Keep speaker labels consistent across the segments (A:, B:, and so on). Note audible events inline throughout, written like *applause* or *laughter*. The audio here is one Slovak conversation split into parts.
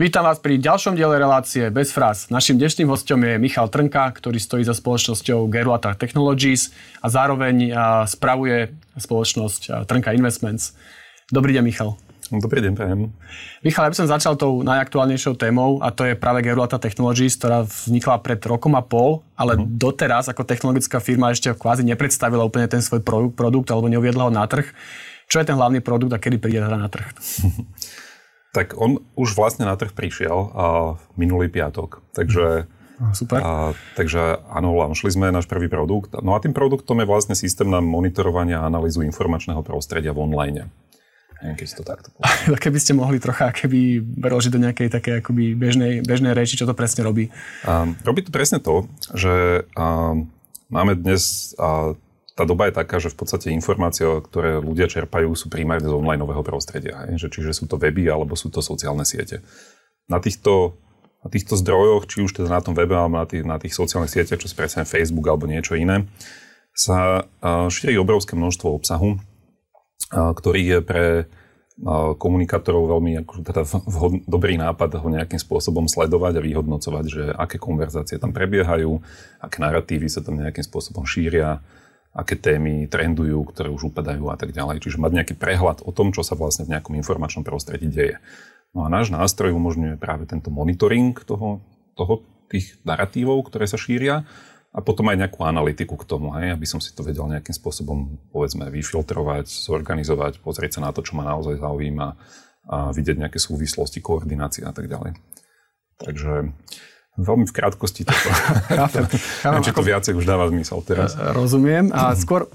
A: Vítam vás pri ďalšom diele relácie Bez fráz. Našim dnešným hostom je Michal Trnka, ktorý stojí za spoločnosťou Gerlata Technologies a zároveň spravuje spoločnosť Trnka Investments. Dobrý deň, Michal.
B: Dobrý deň, prajem.
A: Michal, ja by som začal tou najaktuálnejšou témou a to je práve Gerlata Technologies, ktorá vznikla pred rokom a pol, ale uh-huh. doteraz ako technologická firma ešte kvázi nepredstavila úplne ten svoj produkt alebo neuviedla ho na trh. Čo je ten hlavný produkt a kedy príde teda na trh? *laughs*
B: Tak on už vlastne na trh prišiel a minulý piatok. Takže,
A: Super.
B: A, takže áno, launchli sme náš prvý produkt. No a tým produktom je vlastne systém na monitorovanie a analýzu informačného prostredia v online. Neviem, keď si to takto *laughs*
A: povedal. Keby ste mohli trocha keby preložiť do nejakej také akoby bežnej, bežnej reči, čo to presne robí?
B: A, robí to presne to, že a, máme dnes a, tá doba je taká, že v podstate informácie, ktoré ľudia čerpajú, sú príjmané z online prostredia. Že, čiže sú to weby alebo sú to sociálne siete. Na týchto, na týchto zdrojoch, či už teda na tom webe alebo na tých, na tých sociálnych sieťach, čo si presne Facebook alebo niečo iné, sa šíri obrovské množstvo obsahu, ktorý je pre komunikátorov veľmi ako, teda vhod, dobrý nápad ho nejakým spôsobom sledovať a vyhodnocovať, že aké konverzácie tam prebiehajú, aké narratívy sa tam nejakým spôsobom šíria, aké témy trendujú, ktoré už upadajú a tak ďalej. Čiže mať nejaký prehľad o tom, čo sa vlastne v nejakom informačnom prostredí deje. No a náš nástroj umožňuje práve tento monitoring toho, toho tých narratívov, ktoré sa šíria a potom aj nejakú analytiku k tomu, hej, aby som si to vedel nejakým spôsobom, povedzme, vyfiltrovať, zorganizovať, pozrieť sa na to, čo ma naozaj zaujíma a vidieť nejaké súvislosti, koordinácie a tak ďalej. Takže Veľmi v krátkosti toto. *laughs* Chápem. Chápem či to viacej už dáva zmysel teraz.
A: Rozumiem. A skôr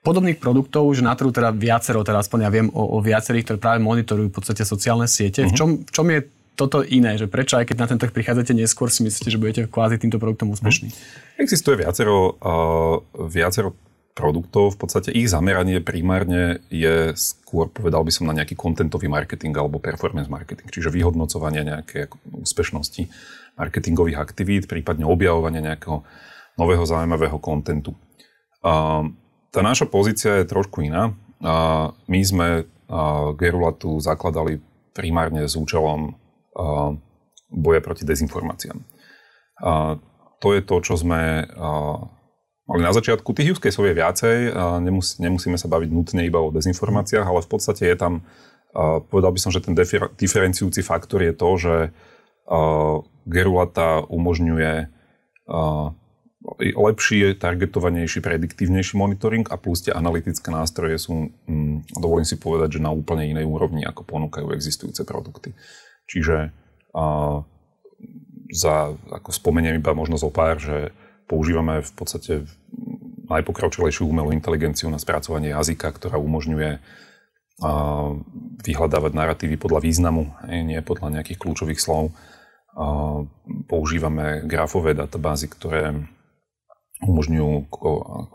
A: podobných produktov, že na trhu teda viacero, teda aspoň ja viem o, o viacerých, ktoré práve monitorujú v podstate sociálne siete. Uh-huh. V, mhm. čom, v čom je toto iné? Že prečo aj keď na ten trh prichádzate neskôr, si myslíte, že budete kvázi týmto produktom úspešní?
B: Uh-huh. Existuje viacero, uh, viacero produktov, v podstate ich zameranie primárne je skôr, povedal by som, na nejaký kontentový marketing alebo performance marketing, čiže vyhodnocovanie nejaké úspešnosti marketingových aktivít, prípadne objavovanie nejakého nového zaujímavého kontentu. Tá naša pozícia je trošku iná. My sme Gerulatu zakladali primárne s účelom boja proti dezinformáciám. To je to, čo sme mali na začiatku. Tých use caseov je viacej, nemus, nemusíme sa baviť nutne iba o dezinformáciách, ale v podstate je tam, povedal by som, že ten diferenciujúci faktor je to, že Gerulata umožňuje lepší, targetovanejší, prediktívnejší monitoring a plus tie analytické nástroje sú, mm, dovolím si povedať, že na úplne inej úrovni, ako ponúkajú existujúce produkty. Čiže a, za, ako spomeniem iba možno zo pár, že používame v podstate najpokročilejšiu umelú inteligenciu na spracovanie jazyka, ktorá umožňuje a, vyhľadávať narratívy podľa významu, nie podľa nejakých kľúčových slov používame grafové databázy, ktoré umožňujú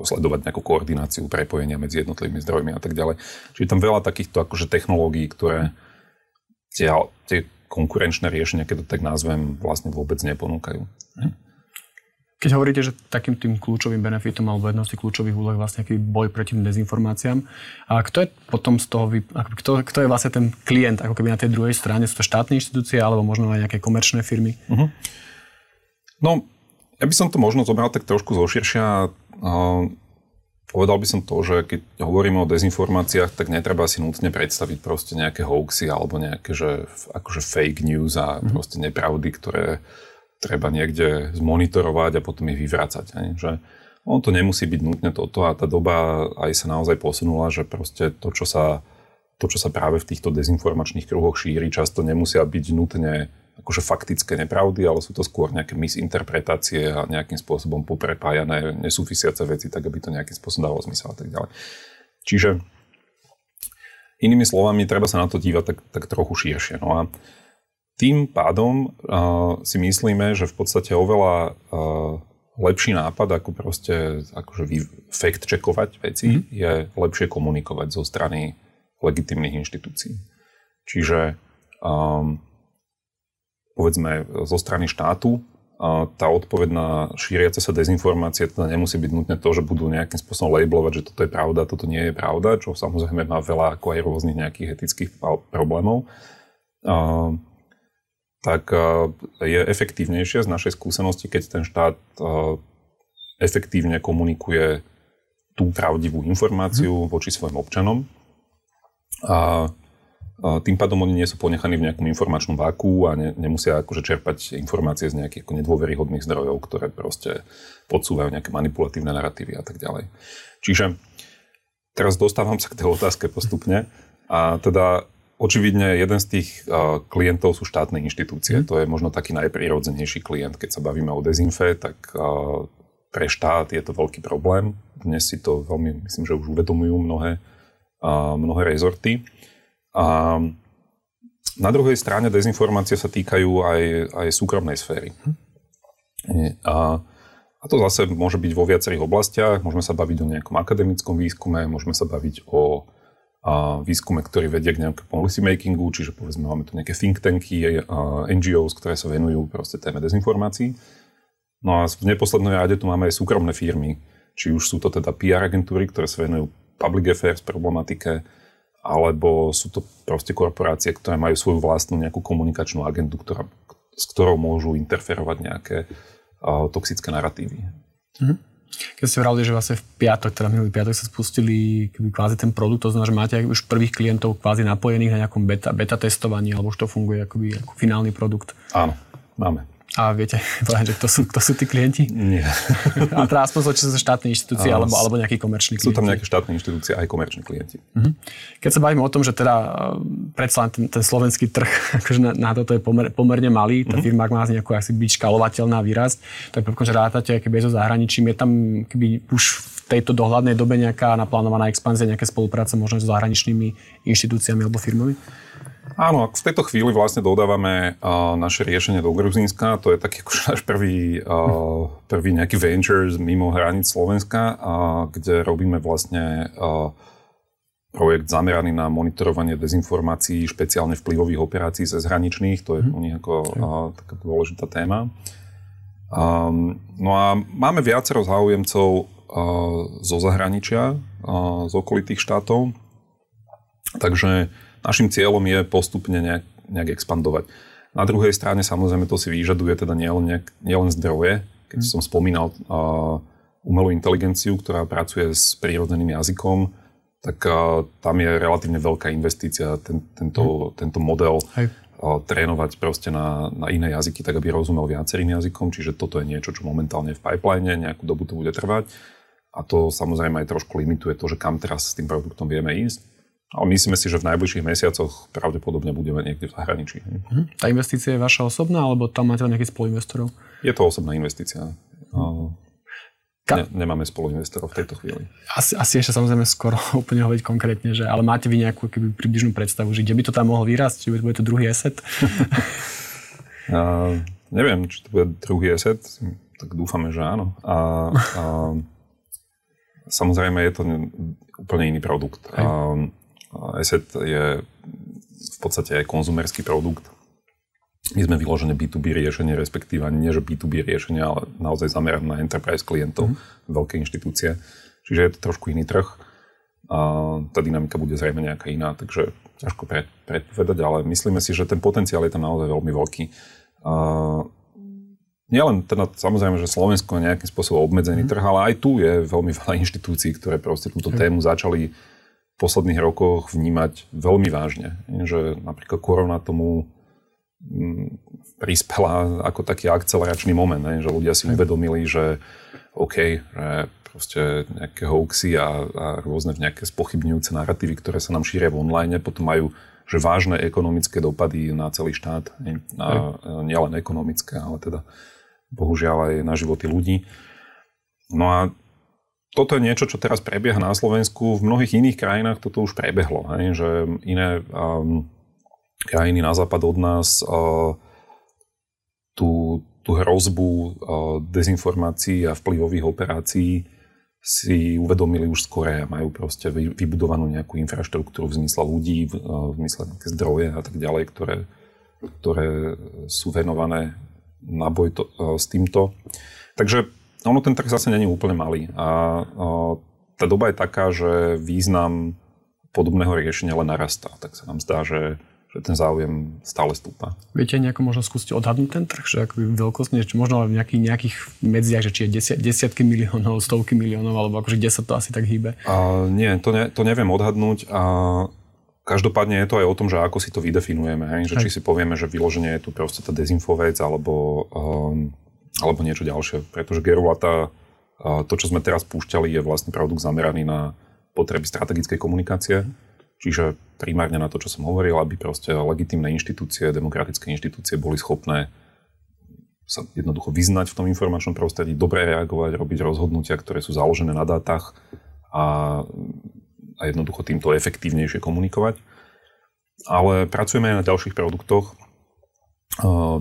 B: sledovať nejakú koordináciu, prepojenia medzi jednotlivými zdrojmi a tak ďalej. Čiže tam veľa takýchto akože technológií, ktoré tie, tie konkurenčné riešenia, keď to tak nazvem, vlastne vôbec neponúkajú. Hm?
A: Keď hovoríte, že takým tým kľúčovým benefitom alebo jednou z tých kľúčových úloh vlastne nejaký boj proti dezinformáciám, a kto je potom z toho, kto, kto je vlastne ten klient ako keby na tej druhej strane? Sú to štátne inštitúcie alebo možno aj nejaké komerčné firmy? Uh-huh.
B: No, ja by som to možno zobral tak trošku zoširšia. Povedal by som to, že keď hovoríme o dezinformáciách, tak netreba si nutne predstaviť proste nejaké hoaxy alebo nejaké že, akože fake news a mm-hmm. proste nepravdy, ktoré treba niekde zmonitorovať a potom ich vyvrácať. Hej? Že on to nemusí byť nutne toto a tá doba aj sa naozaj posunula, že proste to, čo sa, to, čo sa práve v týchto dezinformačných kruhoch šíri, často nemusia byť nutne akože faktické nepravdy, ale sú to skôr nejaké misinterpretácie a nejakým spôsobom poprepájané nesúvisiace veci, tak aby to nejakým spôsobom dalo zmysel a tak ďalej. Čiže inými slovami, treba sa na to dívať tak, tak trochu širšie. No a tým pádom uh, si myslíme, že v podstate oveľa uh, lepší nápad, ako proste akože fact checkovať veci, mm. je lepšie komunikovať zo strany legitimných inštitúcií. Čiže um, povedzme zo strany štátu tá odpoveď na šíriace sa dezinformácie teda nemusí byť nutne to, že budú nejakým spôsobom labelovať, že toto je pravda, toto nie je pravda, čo samozrejme má veľa ako aj rôznych nejakých etických problémov. Tak je efektívnejšie z našej skúsenosti, keď ten štát efektívne komunikuje tú pravdivú informáciu voči svojim občanom. A tým pádom oni nie sú ponechaní v nejakom informačnom váku a ne, nemusia akože čerpať informácie z nejakých ako nedôveryhodných zdrojov, ktoré proste podsúvajú nejaké manipulatívne narratívy a tak ďalej. Čiže teraz dostávam sa k tej otázke postupne a teda očividne jeden z tých uh, klientov sú štátne inštitúcie. Mm. To je možno taký najprirodzenejší klient. Keď sa bavíme o dezinfe, tak uh, pre štát je to veľký problém. Dnes si to veľmi, myslím, že už uvedomujú mnohé, uh, mnohé rezorty. A na druhej strane dezinformácie sa týkajú aj, aj súkromnej sféry. A, a to zase môže byť vo viacerých oblastiach. Môžeme sa baviť o nejakom akademickom výskume, môžeme sa baviť o a výskume, ktorý vedie k nejakému policy makingu, čiže povedzme máme tu nejaké think tanky, NGOs, ktoré sa venujú proste téme dezinformácií. No a v neposlednej rade tu máme aj súkromné firmy, či už sú to teda PR agentúry, ktoré sa venujú public affairs problematike, alebo sú to proste korporácie, ktoré majú svoju vlastnú nejakú komunikačnú agendu, ktorá, s ktorou môžu interferovať nejaké uh, toxické narratívy. Mm-hmm.
A: Keď ste hovorili, že vlastne v piatok, teda minulý piatok sa spustili kvázi ten produkt, to znamená, že máte už prvých klientov kvázi napojených na nejakom beta, beta testovaní, alebo už to funguje akoby ako finálny produkt.
B: Áno, máme.
A: A viete *laughs* povedať, že kto sú, kto sú tí klienti?
B: Nie. *laughs*
A: A teraz aspoň či sú štátne inštitúcie alebo, alebo nejakí komerční klienti.
B: Sú tam nejaké štátne inštitúcie aj komerční klienti.
A: Uh-huh. Keď sa bavíme o tom, že teda e, predsa ten, ten slovenský trh *laughs* akože na, na toto je pomer, pomerne malý, tá uh-huh. firma má nejakú asi byť škalovateľná výraz, tak pokud že rátate keby so zahraničím, je tam keby už v tejto dohľadnej dobe nejaká naplánovaná expanzia, nejaké spolupráce možno so zahraničnými inštitúciami alebo firmami?
B: Áno, v tejto chvíli vlastne dodávame uh, naše riešenie do Gruzínska. To je taký *laughs* akože náš prvý, uh, prvý nejaký venture mimo hraníc Slovenska, uh, kde robíme vlastne uh, projekt zameraný na monitorovanie dezinformácií, špeciálne vplyvových operácií ze zhraničných. To je mm. u nich ako uh, taká dôležitá téma. Um, no a máme viacero záujemcov uh, zo zahraničia, uh, z okolitých štátov. Takže Našim cieľom je postupne nejak, nejak expandovať. Na druhej strane samozrejme to si vyžaduje teda nielen, nejak, nielen zdroje, keď mm. som spomínal uh, umelú inteligenciu, ktorá pracuje s prírodzeným jazykom, tak uh, tam je relatívne veľká investícia ten, tento, mm. tento model Hej. Uh, trénovať proste na, na iné jazyky, tak aby rozumel viacerým jazykom, čiže toto je niečo, čo momentálne je v pipeline, nejakú dobu to bude trvať a to samozrejme aj trošku limituje to, že kam teraz s tým produktom vieme ísť. Ale myslíme si, že v najbližších mesiacoch pravdepodobne budeme niekde v zahraničí.
A: Mhm. Tá investícia je vaša osobná, alebo tam máte nejakých spoluinvestorov?
B: Je to osobná investícia. Ka- ne, nemáme spoluinvestorov v tejto chvíli.
A: Asi, asi ešte samozrejme skoro *laughs* úplne hovoriť konkrétne, že, ale máte vy nejakú keby, približnú predstavu, že kde by to tam mohlo vyrásť, či bude to druhý asset? *laughs*
B: a, neviem, či to bude druhý asset, tak dúfame, že áno. A, a, samozrejme je to úplne iný produkt. A, Asset je v podstate aj konzumerský produkt. My sme vyložené B2B riešenie, respektíve nie, že B2B riešenie, ale naozaj zamerané na enterprise klientov, mm. veľké inštitúcie. Čiže je to trošku iný trh a tá dynamika bude zrejme nejaká iná, takže ťažko predpovedať, ale myslíme si, že ten potenciál je tam naozaj veľmi veľký. A nielen teda samozrejme, že Slovensko je nejakým spôsobom obmedzený mm. trh, ale aj tu je veľmi veľa inštitúcií, ktoré proste túto tému začali posledných rokoch vnímať veľmi vážne. Že napríklad korona tomu mm, prispela ako taký akceleračný moment, ne? že ľudia si uvedomili, že OK, že proste nejaké hoaxy a, a rôzne nejaké spochybňujúce narratívy, ktoré sa nám šíria v online, potom majú že vážne ekonomické dopady na celý štát. A nielen ekonomické, ale teda bohužiaľ aj na životy ľudí. No a toto je niečo, čo teraz prebieha na Slovensku. V mnohých iných krajinách toto už prebehlo. Hej? Že iné um, krajiny na západ od nás uh, tú, tú hrozbu uh, dezinformácií a vplyvových operácií si uvedomili už skore a majú proste vybudovanú nejakú infraštruktúru v zmysle ľudí, uh, v zmysle nejaké zdroje a tak ďalej, ktoré, ktoré sú venované na boj to, s týmto. Takže ono ten trh zase není úplne malý. A tá doba je taká, že význam podobného riešenia len narastá. Tak sa nám zdá, že že ten záujem stále stúpa.
A: Viete nejako možno skúsiť odhadnúť ten trh, že akoby veľkostne, či možno v nejakých, nejakých medziach, že či je desiat, desiatky miliónov, stovky miliónov, alebo akože kde sa to asi tak hýbe?
B: A, nie, to, ne, to neviem odhadnúť a každopádne je to aj o tom, že ako si to vydefinujeme, hej? že hej. či si povieme, že vyloženie je tu proste tá dezinfovec alebo, um, alebo niečo ďalšie, pretože Gerulata, to, čo sme teraz púšťali, je vlastne produkt zameraný na potreby strategickej komunikácie. Čiže primárne na to, čo som hovoril, aby proste legitimné inštitúcie, demokratické inštitúcie boli schopné sa jednoducho vyznať v tom informačnom prostredí, dobre reagovať, robiť rozhodnutia, ktoré sú založené na dátach a, a jednoducho týmto efektívnejšie komunikovať. Ale pracujeme aj na ďalších produktoch.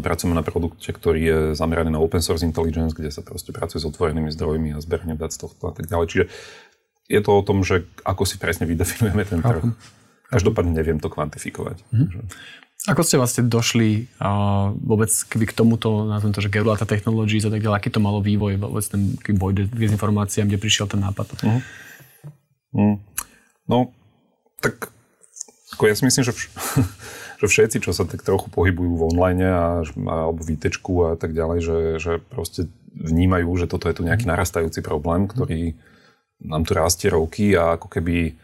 B: Pracujeme na produkte, ktorý je zameraný na open source intelligence, kde sa proste pracuje s otvorenými zdrojmi a zberním dát z tohto a tak ďalej. Čiže je to o tom, že ako si presne vydefinujeme ten trh. Každopádne neviem to kvantifikovať. Mm-hmm.
A: Ako ste vlastne došli uh, vôbec keby k tomuto, nazvem to, že Gerulata Technologies a tak ďalej, aký to malo vývoj, vôbec ten boj s informáciám, kde prišiel ten nápad? Uh-huh.
B: Mm. No, tak ako ja si myslím, že, vš- *laughs* že všetci, čo sa tak trochu pohybujú v online a, alebo v a tak ďalej, že, že proste vnímajú, že toto je tu nejaký mhm. narastajúci problém, ktorý nám tu rastie roky a ako keby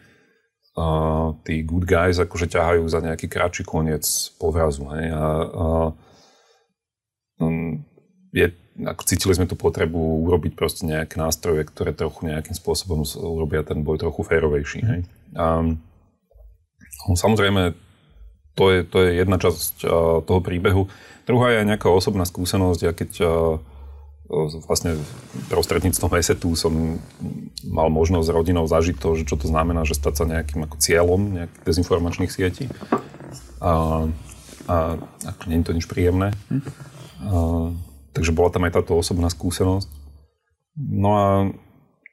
B: uh, tí good guys akože ťahajú za nejaký kratší koniec povrazu. Hej? A, uh, um, je, ako cítili sme tú potrebu urobiť proste nejaké nástroje, ktoré trochu nejakým spôsobom urobia ten boj trochu férovejší. Hej? Um, samozrejme, to je, to je jedna časť toho príbehu. Druhá je nejaká osobná skúsenosť. Ja keď uh, vlastne prostredníctvom ESETu som mal možnosť s rodinou zažiť to, že čo to znamená, že stať sa nejakým ako cieľom nejakých dezinformačných sietí. A, a ako nie je to nič príjemné. A, takže bola tam aj táto osobná skúsenosť. No a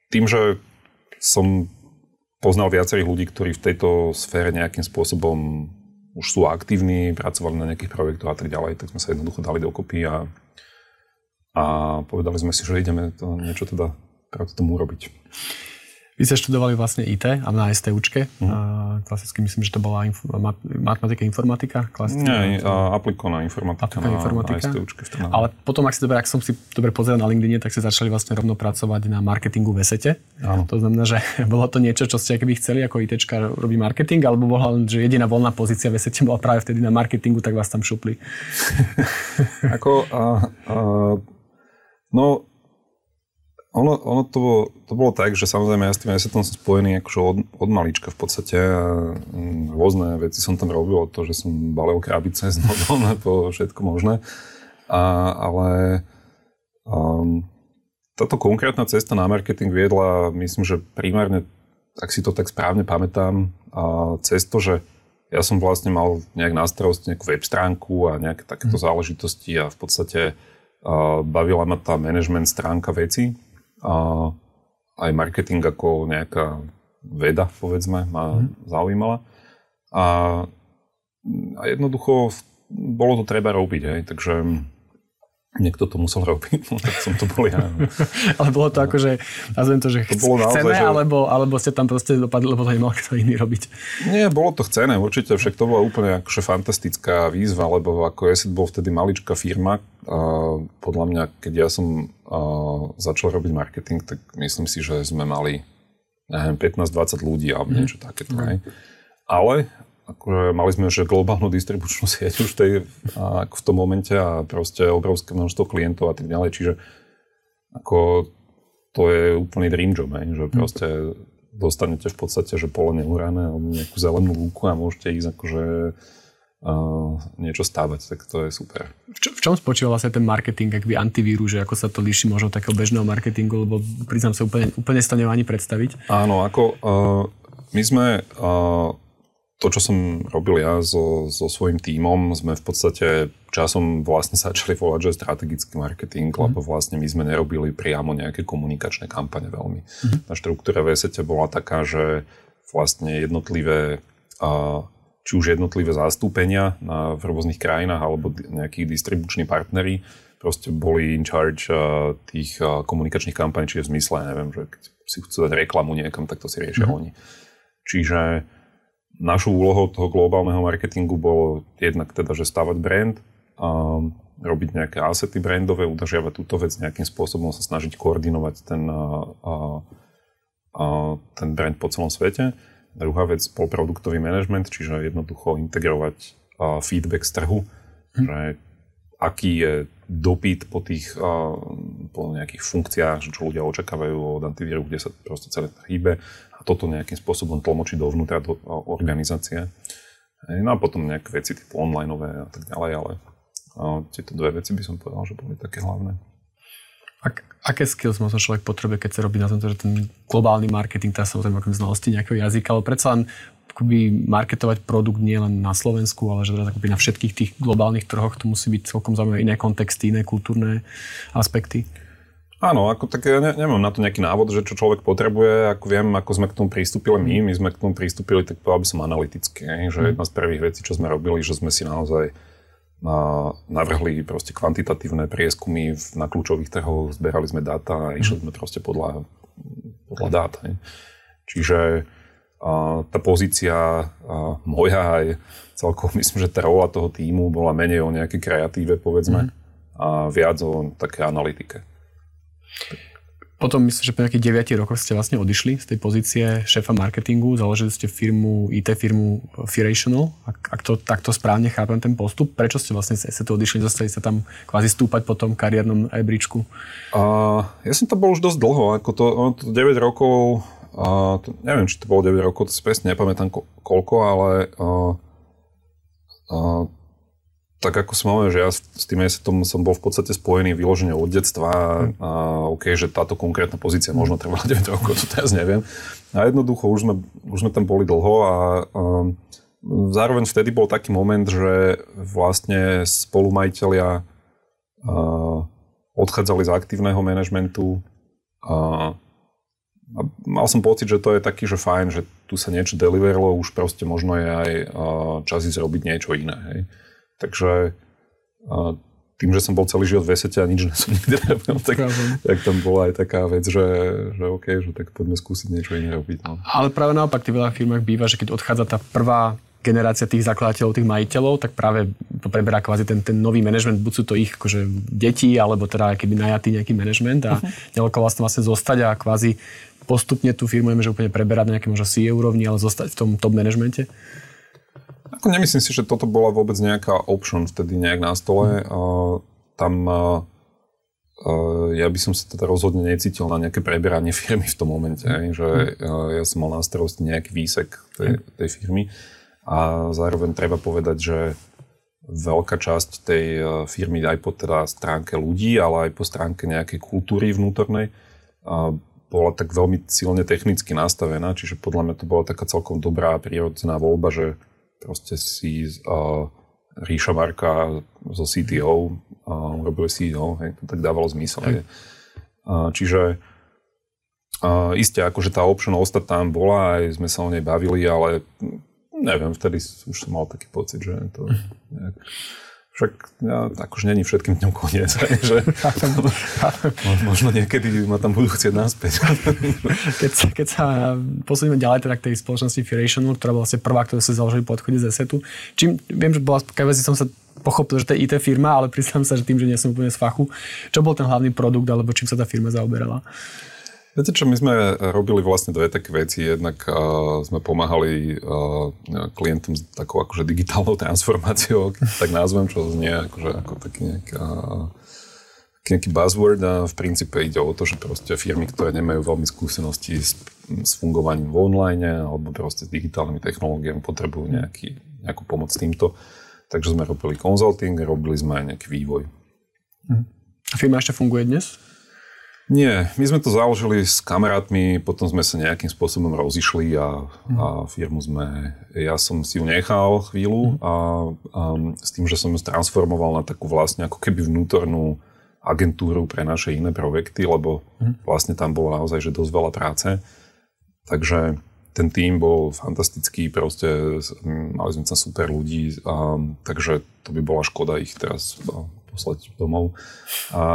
B: tým, že som poznal viacerých ľudí, ktorí v tejto sfére nejakým spôsobom už sú aktívni, pracovali na nejakých projektoch a tak ďalej, tak sme sa jednoducho dali dokopy a a povedali sme si, že ideme to niečo teda proti tomu urobiť.
A: Vy ste študovali vlastne IT a na STUčke. Mm. A klasicky myslím, že to bola inf- mat- matematika, informatika.
B: Klasicky, Nie, a aplikovaná informatika, aplikovaná informatika. na STUčke.
A: Ale potom, ak si dobre, ak som si dobre pozeral na LinkedIn, tak ste začali vlastne rovno pracovať na marketingu v Esete. Áno. To znamená, že *laughs* bolo to niečo, čo ste keby chceli ako ITčka robiť marketing, alebo bola len, že jediná voľná pozícia v Esete bola práve vtedy na marketingu, tak vás tam šupli. *laughs*
B: ako, a, a No, ono, ono to, bolo, to bolo tak, že samozrejme ja s tým som spojený akože od, od malička v podstate mm, rôzne veci som tam robil, od to, že som balil krabice s nodom po všetko možné. A, ale um, táto konkrétna cesta na marketing viedla, myslím, že primárne, ak si to tak správne pamätám, a cez to, že ja som vlastne mal nejak na starosti nejakú web stránku a nejaké takéto mm. záležitosti a v podstate bavila ma tá management stránka veci a aj marketing ako nejaká veda, povedzme, ma mm. zaujímala. A, a jednoducho bolo to treba robiť, hej, takže niekto to musel robiť, *laughs* no tak som to bol ja. *laughs*
A: Ale bolo to ako, že nazvem to, že to bolo naozaj, chceme, že... alebo, alebo ste tam proste dopadli, lebo to nemal kto iný robiť?
B: Nie, bolo to chcené, určite, však to bola úplne akože fantastická výzva, lebo ako ESET bol vtedy maličká firma, a podľa mňa, keď ja som začal robiť marketing, tak myslím si, že sme mali neviem, 15-20 ľudí alebo mm. niečo takéto. Mm. Ale akože mali sme už globálnu distribučnú *laughs* sieť už tej, ako v tom momente a proste obrovské množstvo klientov a tak ďalej, čiže ako to je úplný dream job, hej, že proste dostanete v podstate, že pole neurané alebo nejakú zelenú lúku a môžete ísť akože uh, niečo stávať, tak to je super.
A: V, čo, v čom spočíva vlastne ten marketing, akby antivíru, že ako sa to líši možno takého bežného marketingu, lebo priznám sa úplne, úplne to ani predstaviť.
B: Áno, ako uh, my sme uh, to, čo som robil ja so, so svojím tímom, sme v podstate časom vlastne začali volať, že strategický marketing, mm. lebo vlastne my sme nerobili priamo nejaké komunikačné kampane veľmi. Mm. Tá štruktúra v ESETE bola taká, že vlastne jednotlivé, či už jednotlivé zastúpenia na, v rôznych krajinách alebo nejakí distribuční partnery proste boli in charge tých komunikačných kampaní, čiže v zmysle, neviem, že keď si chcú dať reklamu niekam, tak to si riešia mm-hmm. oni. Čiže našou úlohou toho globálneho marketingu bolo jednak teda, že stavať brand, a robiť nejaké asety brandové, udržiavať túto vec nejakým spôsobom, sa snažiť koordinovať ten, a, a, ten brand po celom svete. Druhá vec bol produktový management, čiže jednoducho integrovať feedback z trhu, hm. že aký je dopyt po tých po nejakých funkciách, čo ľudia očakávajú od antivíru, kde sa proste celé hýbe a toto nejakým spôsobom tlmočiť dovnútra do organizácie. No a potom nejaké veci typu onlineové a tak ďalej, ale tieto dve veci by som povedal, že boli také hlavné.
A: Ak, aké skills možno človek potrebuje, keď sa robí na tom, že ten globálny marketing, tá samozrejme okrem znalosti nejakého jazyka, ale predsa len akoby marketovať produkt nie len na Slovensku, ale že teraz akoby na všetkých tých globálnych trhoch to musí byť celkom zaujímavé iné kontexty, iné kultúrne aspekty.
B: Áno, ako tak ja ne, nemám na to nejaký návod, že čo človek potrebuje, ako viem, ako sme k tomu pristúpili my, my sme k tomu pristúpili, tak povedal by som analyticky, že mm. jedna z prvých vecí, čo sme robili, že sme si naozaj navrhli proste kvantitatívne prieskumy na kľúčových trhoch, zberali sme dáta a išli sme proste podľa, podľa dát. Hej. Čiže a, tá pozícia a, moja aj celkovo *laughs* myslím, že tá rola toho týmu bola menej o nejaké kreatíve, povedzme, mm. a viac o také analytike.
A: Potom myslím, že po nejakých 9 rokoch ste vlastne odišli z tej pozície šéfa marketingu, založili ste firmu, IT firmu Firational, ak, ak to takto správne chápem ten postup. Prečo ste vlastne sa to odišli, zostali sa tam kvázi stúpať po tom kariérnom rebríčku?
B: Uh, ja som tam bol už dosť dlho, ako to, to 9 rokov, uh, to, neviem, či to bolo 9 rokov, to si presne nepamätám ko, koľko, ale uh, uh, tak ako som hovoril, že ja s tým ESETom som bol v podstate spojený vyložene od detstva hm. a OK, že táto konkrétna pozícia možno trvala *laughs* 9 rokov, to teraz neviem. A jednoducho už sme, už sme tam boli dlho a, a zároveň vtedy bol taký moment, že vlastne spolumajiteľia a, odchádzali z aktívneho manažmentu a, a mal som pocit, že to je taký, že fajn, že tu sa niečo deliverilo, už proste možno je aj čas ísť robiť niečo iné. Hej. Takže tým, že som bol celý život v esete a nič som nikdy nerobil, tak, tak tam bola aj taká vec, že, že OK, že tak poďme skúsiť niečo iné robiť. No.
A: Ale práve naopak, v veľa firmách býva, že keď odchádza tá prvá generácia tých zakladateľov, tých majiteľov, tak práve to preberá kvázi ten, ten nový manažment, buď sú to ich akože deti, alebo teda keby najatý nejaký manažment a uh-huh. ďaleko vlastne, vlastne zostať a kvázi postupne tú firmu že úplne preberať na nejaké možno CEO úrovni, ale zostať v tom top manažmente.
B: Ako nemyslím si, že toto bola vôbec nejaká option vtedy nejak na stole. A tam a, ja by som sa teda rozhodne necítil na nejaké preberanie *laughs* firmy v tom momente, mm. že a, ja som mal na starosti nejaký výsek tej, tej firmy a zároveň treba povedať, že veľká časť tej firmy aj po teda stránke ľudí, ale aj po stránke nejakej kultúry vnútornej bola tak veľmi silne technicky nastavená, čiže podľa mňa to bola taká celkom dobrá prírodzená voľba, že proste si uh, Ríša Marka zo CTO uh, robili CEO, hej, to tak dávalo zmysel. Hej. Uh, čiže uh, isté, akože tá option ostať tam bola, aj sme sa o nej bavili, ale neviem, vtedy už som mal taký pocit, že to nejak však ja, akože není všetkým dňom koniec, *laughs* že *laughs* možno niekedy ma tam budú chcieť naspäť. *laughs*
A: keď, sa, keď sa posunieme ďalej teda k tej spoločnosti Firational, ktorá bola vlastne prvá, ktorá sa založili po odchode z ESETu. Čím, viem, že bola, keď som sa pochopil, že to je IT firma, ale priznám sa, že tým, že nie som úplne z fachu, čo bol ten hlavný produkt, alebo čím sa tá firma zaoberala?
B: Viete čo, my sme robili vlastne dve také veci. Jednak uh, sme pomáhali uh, klientom s takou akože digitálnou transformáciou, *laughs* tak názvem, čo znie akože ako taký nejaká nejaký buzzword a v princípe ide o to, že proste firmy, ktoré nemajú veľmi skúsenosti s, s fungovaním v online alebo proste s digitálnymi technológiami potrebujú nejaký, nejakú pomoc s týmto. Takže sme robili consulting, robili sme aj nejaký vývoj.
A: Hm. Firma ešte funguje dnes?
B: Nie, my sme to založili s kamarátmi, potom sme sa nejakým spôsobom rozišli a, a firmu sme, ja som si ju nechal chvíľu a, a s tým, že som ju transformoval na takú vlastne ako keby vnútornú agentúru pre naše iné projekty, lebo vlastne tam bolo naozaj že dosť veľa práce. Takže ten tým bol fantastický, proste mali sme tam super ľudí, a, takže to by bola škoda ich teraz poslať domov. A, a,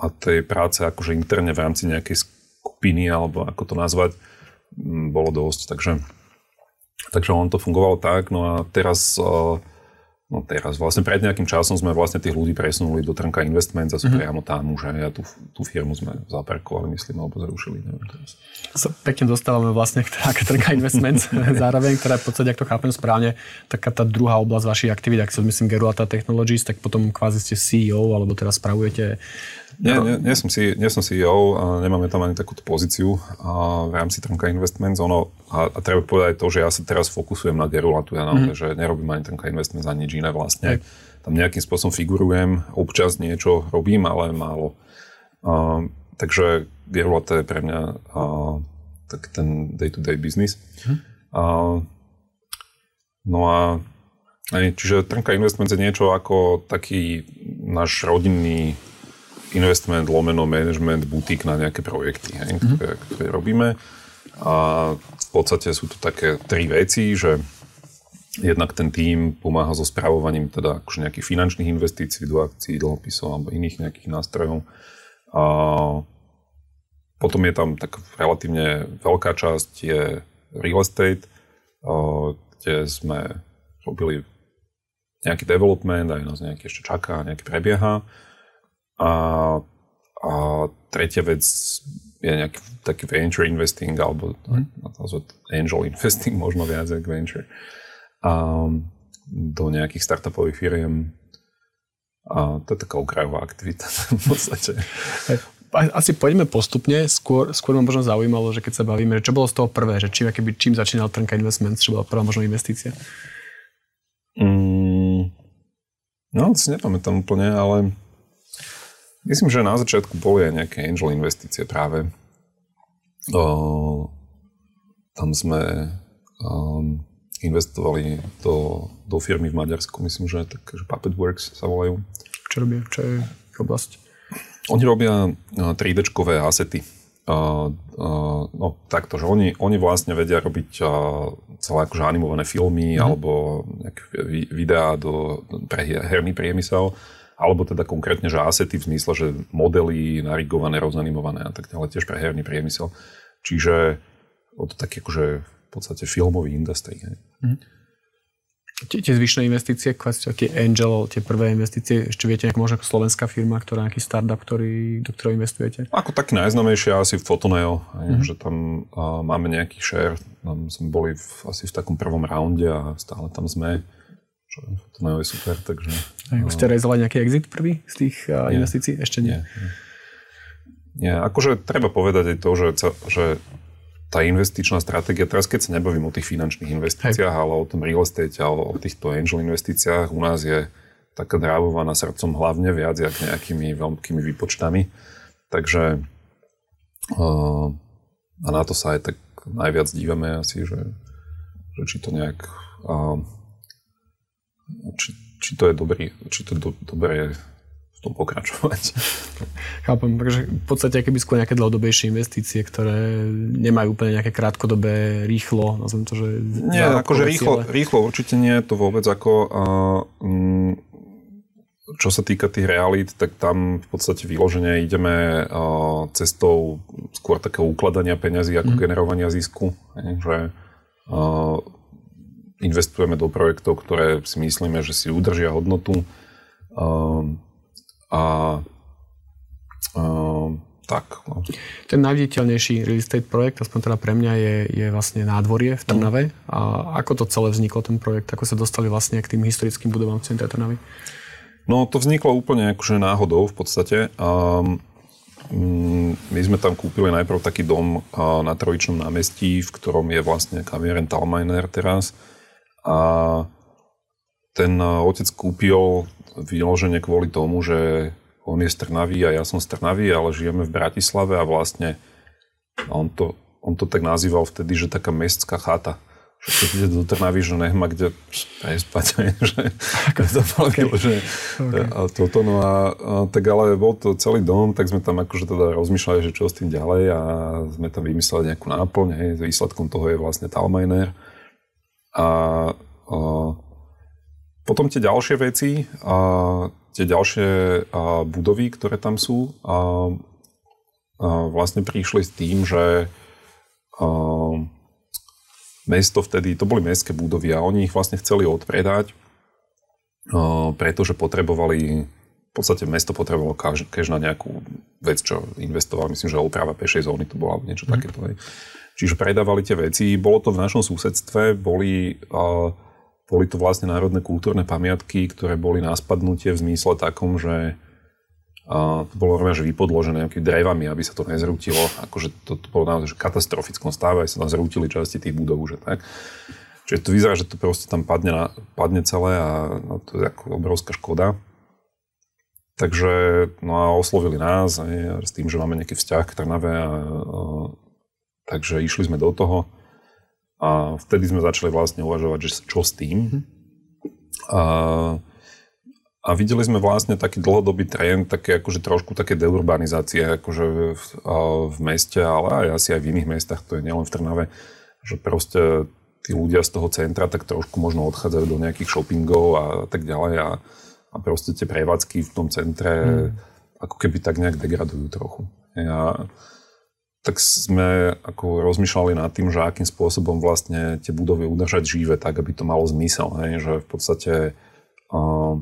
B: a tej práce akože interne v rámci nejakej skupiny, alebo ako to nazvať, bolo dosť. Takže, takže on to fungovalo tak. No a teraz No teraz, vlastne pred nejakým časom sme vlastne tých ľudí presunuli do Trnka Investments a sú mm-hmm. priamo tam už a tú, tú firmu sme zaparkovali, myslím, alebo zrušili. Neviem teraz.
A: So, pekne dostávame vlastne k Trnka Investments *laughs* zároveň, ktorá je v podstate, ak to chápem správne, taká tá druhá oblasť vašich aktivít, ak sa myslím Gerulata Technologies, tak potom kvázi ste CEO, alebo teraz spravujete
B: nie, nie, nie, som si, nie som CEO a nemáme tam ani takúto pozíciu a v rámci Trnka Investments. Ono, a, a treba povedať to, že ja sa teraz fokusujem na Gerulatu, ja naozaj, mm-hmm. že nerobím ani Trnka Investments ani nič iné vlastne. Hej. Tam nejakým spôsobom figurujem, občas niečo robím, ale málo. A, takže Gerulata je pre mňa a, tak ten day-to-day business. Mm-hmm. A, no a Čiže Trnka Investments je niečo ako taký náš rodinný investment, lomeno management, butik na nejaké projekty, hej, mm-hmm. ktoré, ktoré robíme. A podstate sú to také tri veci, že jednak ten tím pomáha so správovaním teda akože nejakých finančných investícií do akcií, dlhopisov alebo iných nejakých nástrojov. A potom je tam tak relatívne veľká časť je real estate, kde sme robili nejaký development, aj nás nejaký ešte čaká, nejaký prebieha. A, a tretia vec je nejaký taký venture investing, alebo mm. nazvať angel investing, *laughs* možno viac ako venture, um, do nejakých startupových firiem. A to je taká okrajová aktivita *laughs* v podstate.
A: Asi poďme postupne, skôr, skôr ma možno zaujímalo, že keď sa bavíme, že čo bolo z toho prvé, že čím, keby, čím začínal Trnka Investments, čo bola prvá možno investícia?
B: Mm, no, si nepamätám úplne, ale Myslím, že na začiatku boli aj nejaké angel investície práve. O, tam sme um, investovali do, do firmy v Maďarsku, myslím, že, tak, že Puppet Works sa volajú.
A: Čo robia? Čo je oblasť?
B: Oni robia 3D-čkové asety. Uh, uh, no takto, že oni, oni vlastne vedia robiť uh, celé akože animované filmy mm. alebo nejaké videá do, pre herný priemysel alebo teda konkrétne, že asety v zmysle, že modely narigované, rozanimované a tak ďalej, tiež pre herný priemysel. Čiže od taký akože v podstate filmový industry. Mm.
A: Tie, tie zvyšné investície, tie Angel, tie prvé investície, ešte viete, nejak možno slovenská firma, ktorá nejaký startup, ktorý, do ktorého investujete?
B: Ako tak najznamejšie asi Fotoneo, mm-hmm. že tam a, máme nejaký share, tam sme boli v, asi v takom prvom raunde a stále tam sme čo to je super, takže...
A: Aj, už ste rezali nejaký exit prvý z tých nie, investícií? Ešte nie. nie.
B: Nie, akože treba povedať aj to, že, že tá investičná stratégia, teraz keď sa nebavím o tých finančných investíciách, Hej. ale o tom real estate a o, týchto angel investíciách, u nás je taká drávovaná srdcom hlavne viac, jak nejakými veľkými výpočtami. Takže a na to sa aj tak najviac dívame asi, že, že či to nejak či, či to je dobrý, či to do, dobré v tom pokračovať. *laughs*
A: Chápem, takže v podstate keby skôr nejaké dlhodobejšie investície, ktoré nemajú úplne nejaké krátkodobé rýchlo, nazvem to, že...
B: Nie, akože rýchlo, rýchlo určite nie, to vôbec ako... Uh, čo sa týka tých realít, tak tam v podstate vyložene ideme uh, cestou skôr takého ukladania peňazí ako mm. generovania zisku. Že uh, investujeme do projektov, ktoré si myslíme, že si udržia hodnotu. Um, a um, tak. No.
A: Ten najviditeľnejší real estate projekt, aspoň teda pre mňa, je, je vlastne nádvorie v Trnave. A ako to celé vzniklo, ten projekt? Ako sa dostali vlastne k tým historickým budovám v centre Trnavy?
B: No, to vzniklo úplne akože náhodou v podstate. Um, my sme tam kúpili najprv taký dom na Trojičnom námestí, v ktorom je vlastne kavieren Talminer teraz. A ten e, otec kúpil vyloženie kvôli tomu, že on je z Trnavy a ja som z Trnavy, ale žijeme v Bratislave a vlastne on to, on to tak nazýval vtedy, že taká mestská chata. Že keď ide do Trnavy, že nech ma kde prespať, *laughs* že to okay. že okay. a toto, no a, a, tak ale bol to celý dom, tak sme tam akože teda rozmýšľali, že čo s tým ďalej a sme tam vymysleli nejakú náplň, hej, výsledkom toho je vlastne Talminer a, a potom tie ďalšie veci, a tie ďalšie a, budovy, ktoré tam sú, a, a vlastne prišli s tým, že a, mesto vtedy, to boli mestské budovy a oni ich vlastne chceli odpredať, a, pretože potrebovali v podstate mesto potrebovalo kež na nejakú vec, čo investoval, myslím, že oprava pešej zóny to bola niečo mm. takéto. Čiže predávali tie veci. Bolo to v našom susedstve, boli, uh, boli to vlastne národné kultúrne pamiatky, ktoré boli na spadnutie v zmysle takom, že uh, to bolo rovne, že vypodložené nejakými drevami, aby sa to nezrútilo. Akože to, to bolo naozaj že katastrofickom stave, aj sa tam zrútili časti tých budov, že tak. Čiže to vyzerá, že to proste tam padne, na, padne celé a no, to je ako obrovská škoda. Takže no a oslovili nás aj, s tým, že máme nejaký vzťah k Trnave a, a, takže išli sme do toho a vtedy sme začali vlastne uvažovať, že čo s tým. Mm. A, a videli sme vlastne taký dlhodobý trend, také akože trošku také deurbanizácie akože v, v meste, ale aj asi aj v iných mestách, to je nielen v Trnave, že proste tí ľudia z toho centra tak trošku možno odchádzajú do nejakých shoppingov a tak ďalej a a proste tie prevádzky v tom centre mm. ako keby tak nejak degradujú trochu. A tak sme ako rozmýšľali nad tým, že akým spôsobom vlastne tie budovy udržať živé, tak aby to malo zmysel. Hej? Že v podstate, uh,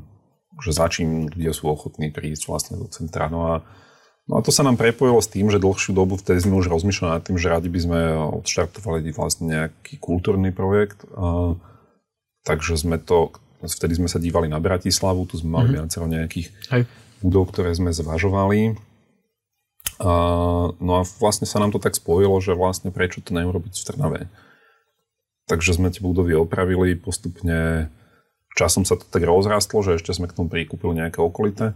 B: že za čím ľudia sú ochotní prísť vlastne do centra. No a, no a to sa nám prepojilo s tým, že dlhšiu dobu vtedy sme už rozmýšľali nad tým, že radi by sme odštartovali vlastne nejaký kultúrny projekt. Uh, takže sme to Vtedy sme sa dívali na Bratislavu, tu sme mali mm-hmm. viacero nejakých Hej. budov, ktoré sme zvažovali. A, no a vlastne sa nám to tak spojilo, že vlastne prečo to neurobiť v Trnave. Takže sme tie budovy opravili postupne. Časom sa to tak rozrastlo, že ešte sme k tomu prikúpili nejaké okolité.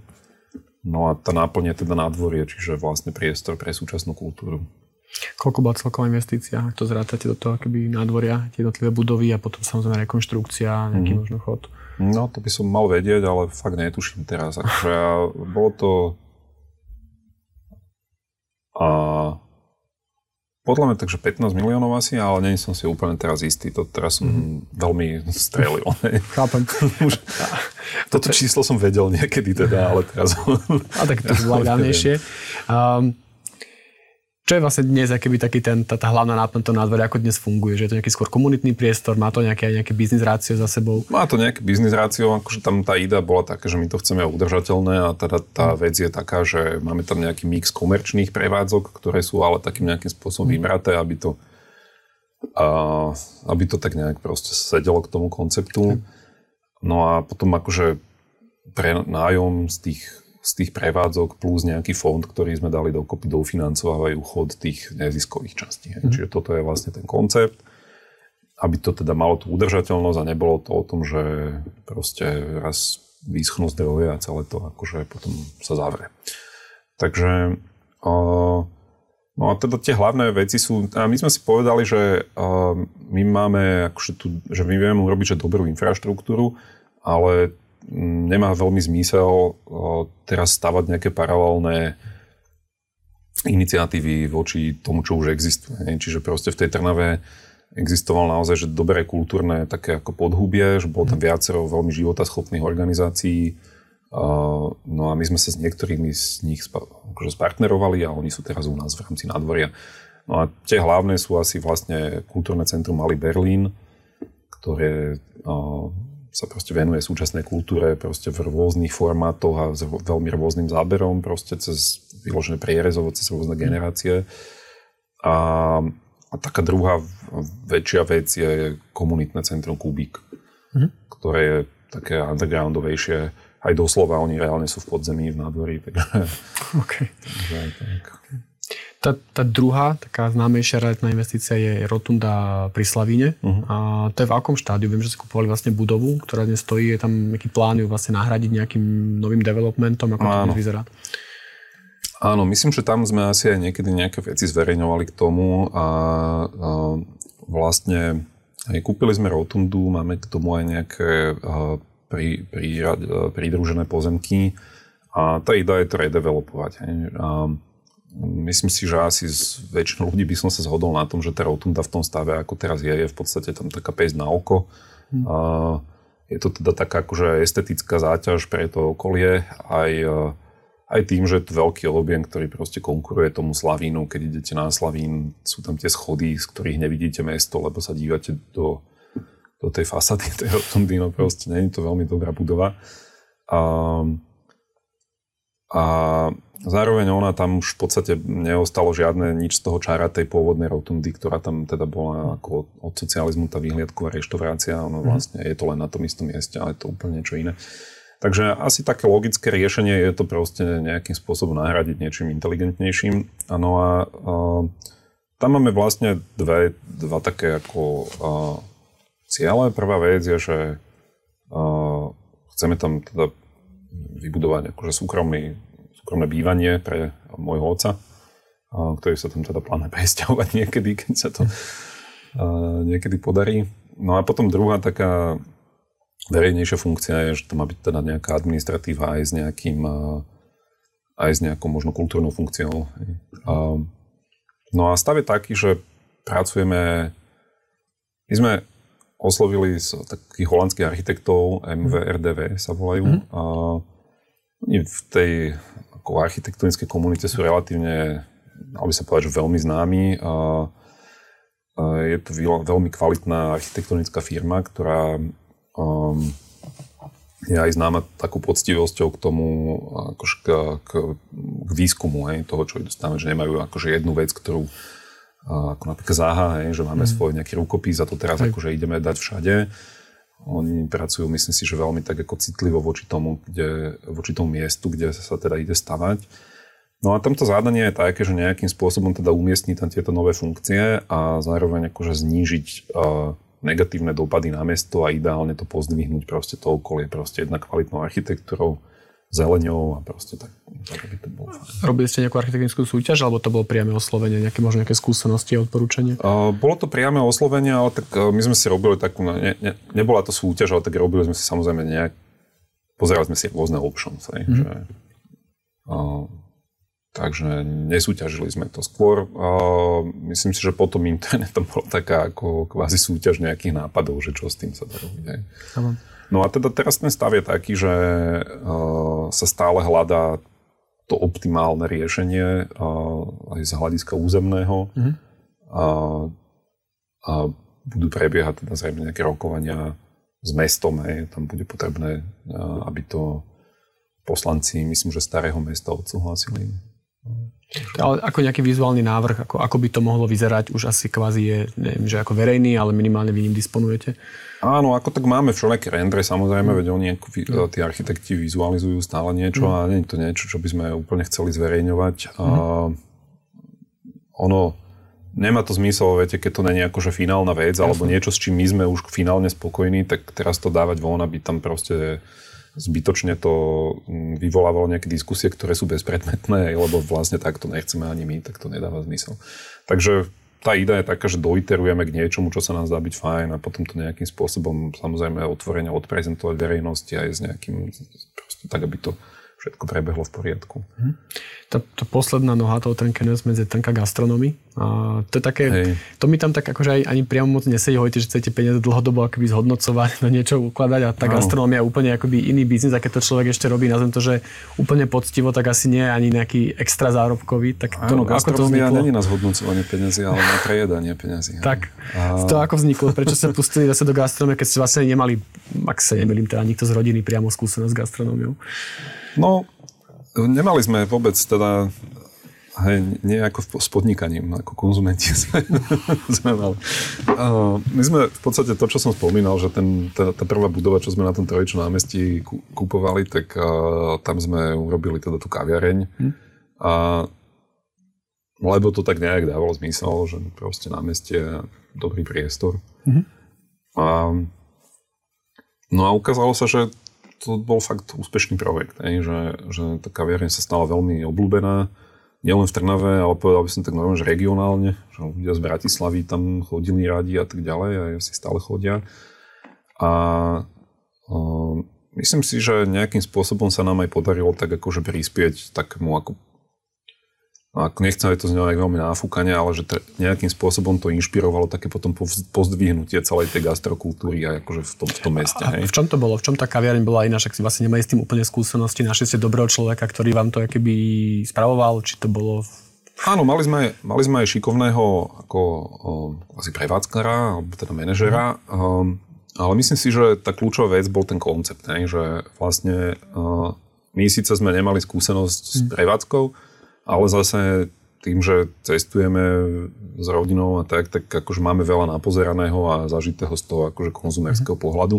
B: No a tá náplň je teda nádvorie, čiže vlastne priestor pre súčasnú kultúru.
A: Koľko bola celková investícia, ak to zrátate do toho keby nádvoria, tie jednotlivé budovy a potom samozrejme rekonštrukcia, nejaký mm. možno chod?
B: No, to by som mal vedieť, ale fakt netuším teraz. Akože bolo to... A podľa mňa takže 15 miliónov asi, ale nie som si úplne teraz istý. To teraz som mm. veľmi strelil. *laughs*
A: Chápem. *laughs*
B: Už, toto číslo som vedel niekedy teda, ale teraz...
A: A tak to bolo dávnejšie. Um, čo je vlastne dnes akýby taký ten, tá, tá hlavná náplň toho nádvoria, ako dnes funguje? Že je to nejaký skôr komunitný priestor, má to nejaké, nejaké biznis rácio za sebou?
B: Má to nejaké biznis rácio, akože tam tá idea bola taká, že my to chceme udržateľné a teda tá vec je taká, že máme tam nejaký mix komerčných prevádzok, ktoré sú ale takým nejakým spôsobom mm. vymraté, aby to, a, aby to tak nejak proste sedelo k tomu konceptu. No a potom akože pre nájom z tých z tých prevádzok plus nejaký fond, ktorý sme dali dokopy, dofinancovávajú chod tých neziskových častí. Mm. Čiže toto je vlastne ten koncept, aby to teda malo tú udržateľnosť a nebolo to o tom, že proste raz vyschnú zdroje a celé to akože potom sa zavrie. Takže no a teda tie hlavné veci sú, a my sme si povedali, že my máme akože tu, že my vieme urobiť že dobrú infraštruktúru, ale nemá veľmi zmysel teraz stavať nejaké paralelné iniciatívy voči tomu, čo už existuje. Čiže proste v tej Trnave existoval naozaj že dobré kultúrne také ako podhubie, že bolo tam mhm. viacero veľmi životaschopných organizácií. No a my sme sa s niektorými z nich akože spartnerovali a oni sú teraz u nás v rámci nadvoria. No a tie hlavné sú asi vlastne kultúrne centrum Malý Berlín, ktoré sa proste venuje súčasnej kultúre proste v rôznych formátoch a s veľmi rôznym záberom, proste cez vyložené prierezovo, cez rôzne generácie. A, a taká druhá väčšia vec je komunitné centrum Kubík, mm-hmm. ktoré je také undergroundovejšie. Aj doslova, oni reálne sú v podzemí, v nádvorí. Takže, *laughs*
A: okay. takže tak. Tá, tá druhá, taká známejšia realitná investícia je Rotunda pri Slavíne. Uh-huh. A to je v akom štádiu? Viem, že si kupovali vlastne budovu, ktorá dnes stojí. Je tam nejaký plán ju vlastne nahradiť nejakým novým developmentom? Ako Áno. to vyzerá?
B: Áno, myslím, že tam sme asi aj niekedy nejaké veci zverejňovali k tomu a, a vlastne aj kúpili sme Rotundu, máme k tomu aj nejaké a, pri, pri, pridružené pozemky a tá idea je to redevelopovať. A, Myslím si, že asi s väčšinou ľudí by som sa zhodol na tom, že tá rotunda v tom stave, ako teraz je, je v podstate tam taká pejsť na oko. Hmm. A je to teda taká akože estetická záťaž pre to okolie, aj, e, aj tým, že je to veľký objem, ktorý proste konkuruje tomu Slavínu. Keď idete na Slavín, sú tam tie schody, z ktorých nevidíte mesto, lebo sa dívate do, do tej fasady tej rotundy, no proste nie je to veľmi dobrá budova. A, a Zároveň ona tam už v podstate neostalo žiadne nič z toho čára tej pôvodnej rotundy, ktorá tam teda bola ako od socializmu tá výhliadková reštaurácia. Ono mhm. vlastne je to len na tom istom mieste, ale je to úplne niečo iné. Takže asi také logické riešenie je to proste nejakým spôsobom nahradiť niečím inteligentnejším. Ano a uh, tam máme vlastne dve, dva také ako uh, ciele. Prvá vec je, že uh, chceme tam teda vybudovať akože súkromný súkromné bývanie pre môjho otca, ktorý sa tam teda plánuje *laughs* presťahovať niekedy, keď sa to niekedy podarí. No a potom druhá taká verejnejšia funkcia je, že to má byť teda nejaká administratíva aj s nejakým aj s nejakou možno kultúrnou funkciou. No a stav je taký, že pracujeme, my sme oslovili z takých holandských architektov, MVRDV sa volajú, mm. a oni v tej ako architektonickej komunite sú relatívne, dal by sa povedať, že veľmi známi. Je to veľmi kvalitná architektonická firma, ktorá um, je aj známa takú poctivosťou k tomu, akože k, k, k výskumu hej, toho, čo dostávame, že nemajú akože jednu vec, ktorú ako napríklad záha, hej, že máme mm. svoj nejaký rukopis a to teraz hej. akože ideme dať všade oni pracujú, myslím si, že veľmi tak ako citlivo voči tomu, kde, voči tomu miestu, kde sa teda ide stavať. No a tamto zadanie je také, že nejakým spôsobom teda umiestniť tam tieto nové funkcie a zároveň akože znížiť uh, negatívne dopady na mesto a ideálne to pozdvihnúť proste to okolie proste jedna kvalitnou architektúrou, zeleňou a proste tak, tak aby to bolo.
A: Robili ste nejakú architektonickú súťaž, alebo to bolo priame oslovenie, nejaké možno nejaké skúsenosti a odporúčanie?
B: Uh, bolo to priame oslovenie, ale tak uh, my sme si robili takú, ne, ne, nebola to súťaž, ale tak robili sme si samozrejme nejak, pozerali sme si rôzne options, mm-hmm. že, uh, takže nesúťažili sme to skôr. Uh, myslím si, že potom internetom *laughs* bola taká ako kvázi súťaž nejakých nápadov, že čo s tým sa dá robiť. No a teda teraz ten stav je taký, že uh, sa stále hľadá to optimálne riešenie uh, aj z hľadiska územného. Mm-hmm. A, a budú prebiehať teda zrejme nejaké rokovania s mestom. Hej. Tam bude potrebné, uh, aby to poslanci, myslím, že starého mesta odsúhlasili.
A: Ale ako nejaký vizuálny návrh, ako, ako by to mohlo vyzerať, už asi kvázi je, neviem, že ako verejný, ale minimálne vy ním disponujete?
B: Áno, ako tak máme všelijaké rendre, samozrejme, mm. veď oni ako, mm. tí architekti vizualizujú stále niečo mm. a nie je to niečo, čo by sme úplne chceli zverejňovať. Mm. A ono, nemá to zmysel, viete, keď to není akože finálna vec, Jasne. alebo niečo, s čím my sme už finálne spokojní, tak teraz to dávať von, aby tam proste zbytočne to mm, vyvolávalo nejaké diskusie, ktoré sú bezpredmetné, *laughs* lebo vlastne takto nechceme ani my, tak to nedáva zmysel. Takže tá idea je taká, že doiterujeme k niečomu, čo sa nám zdá byť fajn a potom to nejakým spôsobom samozrejme otvorene odprezentovať verejnosti aj s nejakým, proste tak, aby to všetko prebehlo v poriadku.
A: Hm. Tá, tá posledná noha toho Trenkenes medzi tenka gastronomy. A to je také, Hej. to mi tam tak akože aj ani priamo moc nesedí, hovoríte, že chcete peniaze dlhodobo akoby zhodnocovať, na niečo ukladať a tá gastronomia je úplne akoby iný biznis a keď to človek ešte robí, nazvem to, že úplne poctivo, tak asi nie je ani nejaký extra zárobkový. Tak
B: to, Áno, ako to vzniklo? není na zhodnocovanie peniazy, ale na prejedanie peniazy.
A: Tak, a... to ako vzniklo? Prečo ste pustili zase do gastronomie, keď ste vlastne nemali, ak sa nemýlim, teda nikto z rodiny priamo skúsenosť s gastronómiou?
B: No, nemali sme vôbec teda Hej, nie ako s podnikaním, ako konzumenti *laughs* sme, sme mali. Uh, my sme v podstate to, čo som spomínal, že ten, tá, tá prvá budova, čo sme na tom Trojičnom námestí kúpovali, tak uh, tam sme urobili teda tú kaviareň. Hm. A lebo to tak nejak dávalo zmysel, že proste námestie dobrý priestor. Hm. A, no a ukázalo sa, že to bol fakt úspešný projekt, aj, že, že tá kaviareň sa stala veľmi obľúbená, nielen v Trnave, ale povedal by som tak normálne, že regionálne, že ľudia z Bratislavy tam chodili radi a tak ďalej a si stále chodia. A uh, myslím si, že nejakým spôsobom sa nám aj podarilo tak akože prispieť takému ako ako nechcem aj to z aj veľmi náfúkanie, ale že t- nejakým spôsobom to inšpirovalo také potom pozdvihnutie celej tej gastrokultúry aj akože v tom, v tom meste.
A: A,
B: hej.
A: v čom to bolo? V čom tá kaviareň bola iná? Však si vlastne nemali s tým úplne skúsenosti. Našli ste dobrého človeka, ktorý vám to keby spravoval? Či to bolo...
B: Áno, mali sme, mali sme aj šikovného ako o, asi prevádzkara, alebo teda manažera. Um, ale myslím si, že tá kľúčová vec bol ten koncept, ne? že vlastne uh, my síce sme nemali skúsenosť mm. s prevádzkou, ale zase tým, že cestujeme s rodinou a tak, tak akože máme veľa napozeraného a zažitého z toho akože konzumerského mm-hmm. pohľadu.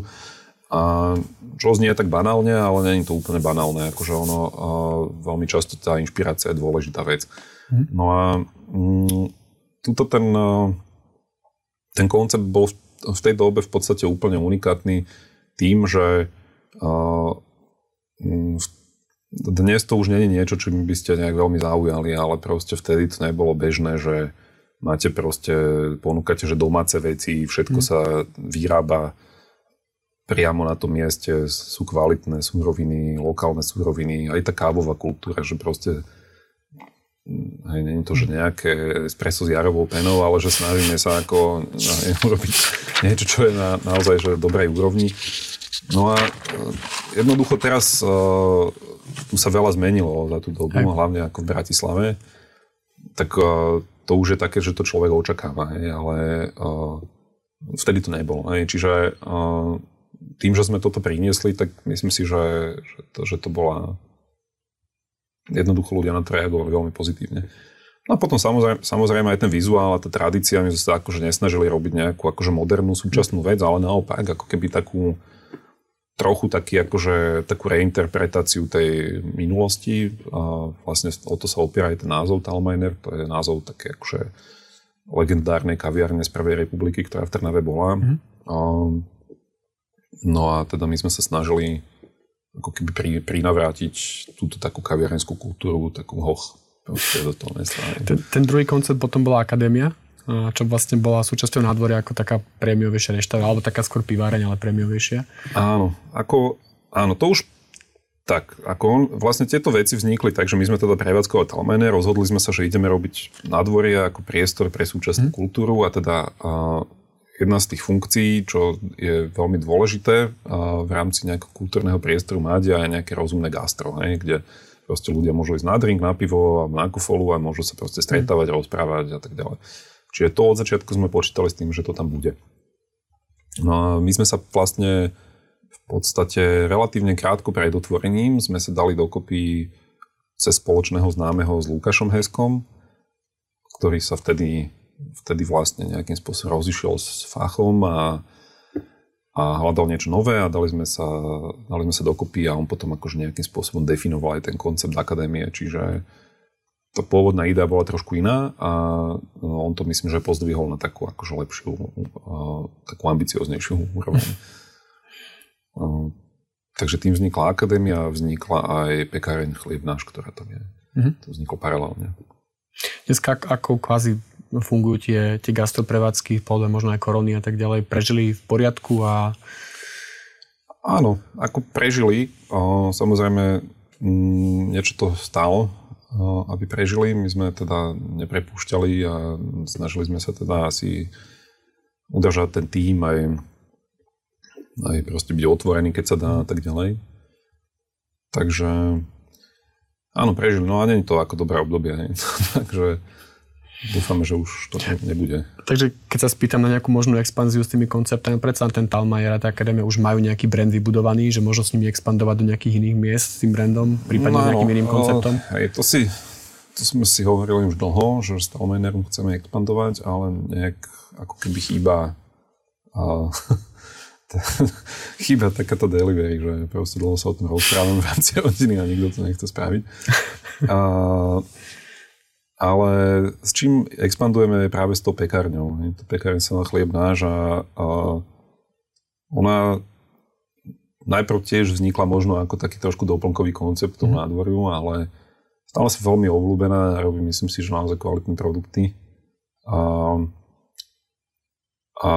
B: A čo znie tak banálne, ale je to úplne banálne. Akože ono, a veľmi často tá inšpirácia je dôležitá vec. Mm-hmm. No a mm, tuto ten, ten koncept bol v, v tej dobe v podstate úplne unikátny tým, že uh, v dnes to už je niečo, čo by ste nejak veľmi zaujali, ale proste vtedy to nebolo bežné, že máte proste, ponúkate, že domáce veci, všetko mm. sa vyrába priamo na tom mieste, sú kvalitné súroviny, lokálne súroviny, aj tá kávová kultúra, že proste hej, nie je to, že nejaké espresso s jarovou penou, ale že snažíme sa ako hej, *laughs* urobiť niečo, čo je na, naozaj že dobrej úrovni. No a e, jednoducho teraz uh, tu sa veľa zmenilo za tú dobu, Aj. hlavne ako v Bratislave. Tak uh, to už je také, že to človek očakáva, hej, ale uh, vtedy to nebolo. Hej. Čiže uh, tým, že sme toto priniesli, tak myslím si, že, že, to, že to bola jednoducho ľudia na to reagovali veľmi pozitívne. No a potom samozrejme, samozrejme aj ten vizuál a tá tradícia, my sme sa akože nesnažili robiť nejakú akože modernú súčasnú vec, ale naopak ako keby takú trochu taký akože, takú reinterpretáciu tej minulosti. A vlastne o to sa opiera aj ten názov Talminer, to je názov také akože legendárnej kaviárne z Prvej republiky, ktorá v Trnave bola. Mm-hmm. A, no a teda my sme sa snažili ako keby pri, prinavrátiť túto takú kaviarenskú kultúru, takú hoch do toho mesta.
A: Ten, ten druhý koncept potom bola akadémia? Čo vlastne bola súčasťou nádvoria ako taká prémiovejšia reštaurácia, alebo taká skôr piváreň, ale prémiovejšia.
B: Áno, ako, áno, to už tak, ako on, vlastne tieto veci vznikli tak, že my sme teda prevádzkovali Talmene, rozhodli sme sa, že ideme robiť nádvorie ako priestor pre súčasnú hmm. kultúru a teda a, jedna z tých funkcií, čo je veľmi dôležité a, v rámci nejakého kultúrneho priestoru mať aj nejaké rozumné gastro, hej, kde proste ľudia môžu ísť na drink, na pivo a na kufolu a môžu sa proste stretávať, hmm. rozprávať a tak ďalej. Čiže to od začiatku sme počítali s tým, že to tam bude. No a my sme sa vlastne v podstate relatívne krátko pred otvorením sme sa dali dokopy cez spoločného známeho s Lukášom Heskom, ktorý sa vtedy, vtedy vlastne nejakým spôsobom rozišiel s fachom a, a hľadal niečo nové a dali sme, sa, dali sme sa dokopy a on potom akože nejakým spôsobom definoval aj ten koncept akadémie, čiže tá pôvodná idea bola trošku iná a no, on to myslím, že pozdvihol na takú akože lepšiu, takú ambicioznejšiu úroveň. *laughs* Takže tým vznikla akadémia, vznikla aj pekáreň Chlieb náš, ktorá tam je. Mm-hmm. To vzniklo paralelne.
A: Dneska ako kvázi fungujú tie, tie gastroprevádzky, podľa možno aj korony a tak ďalej, prežili v poriadku a...
B: Áno, ako prežili. Samozrejme, mm, niečo to stálo aby prežili. My sme teda neprepúšťali a snažili sme sa teda asi udržať ten tým aj, aj proste byť otvorený, keď sa dá a tak ďalej. Takže áno, prežili. No a nie je to ako dobré obdobie. *laughs* Takže dúfame, že už to nebude.
A: Takže keď sa spýtam na nejakú možnú expanziu s tými konceptami, predsa ten Talmajer a tá akadémia už majú nejaký brand vybudovaný, že možno s nimi expandovať do nejakých iných miest s tým brandom, prípadne no, s nejakým iným konceptom?
B: Hej, to si, to sme si hovorili už dlho, že s Talmajerom chceme expandovať, ale nejak ako keby chýba a, *laughs* chýba takáto delivery, že proste dlho sa o tom rozprávame v rámci *laughs* rodiny a nikto to nechce spraviť. A, ale s čím expandujeme je práve s tou pekárňou. To pekárň sa na chlieb náš a, a ona najprv tiež vznikla možno ako taký trošku doplnkový koncept tomu mm. nádvoriu, ale stále sa veľmi obľúbená a robí myslím si, že naozaj kvalitné produkty. A, a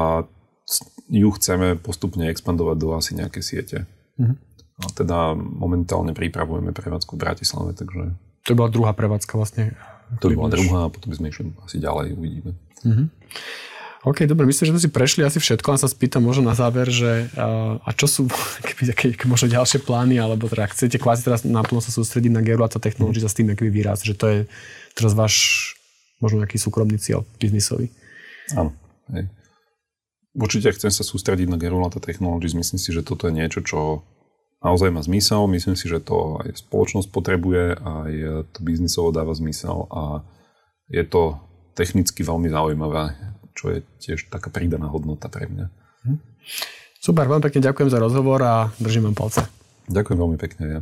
B: ju chceme postupne expandovať do asi nejaké siete. Mm. A teda momentálne pripravujeme prevádzku v Bratislave, takže...
A: To bola druhá prevádzka vlastne
B: To by bola druhá a potom by sme išli asi ďalej, uvidíme.
A: Uh-huh. OK, dobre, myslím, že sme si prešli asi všetko, len sa spýtam možno na záver, že uh, a čo sú *laughs* keby, také možno ďalšie plány, alebo teda chcete kvázi teraz naplno sa sústrediť na Gerulata Technology mm. a s tým aký výraz, že to je teraz váš možno nejaký súkromný cieľ biznisový.
B: Áno. Hej. Určite chcem sa sústrediť na Gerulata Technologies. Myslím si, že toto je niečo, čo naozaj má zmysel. Myslím si, že to aj spoločnosť potrebuje, aj to biznisovo dáva zmysel a je to technicky veľmi zaujímavé čo je tiež taká pridaná hodnota pre mňa.
A: Super, veľmi pekne ďakujem za rozhovor a držím vám palce.
B: Ďakujem veľmi pekne. Ja.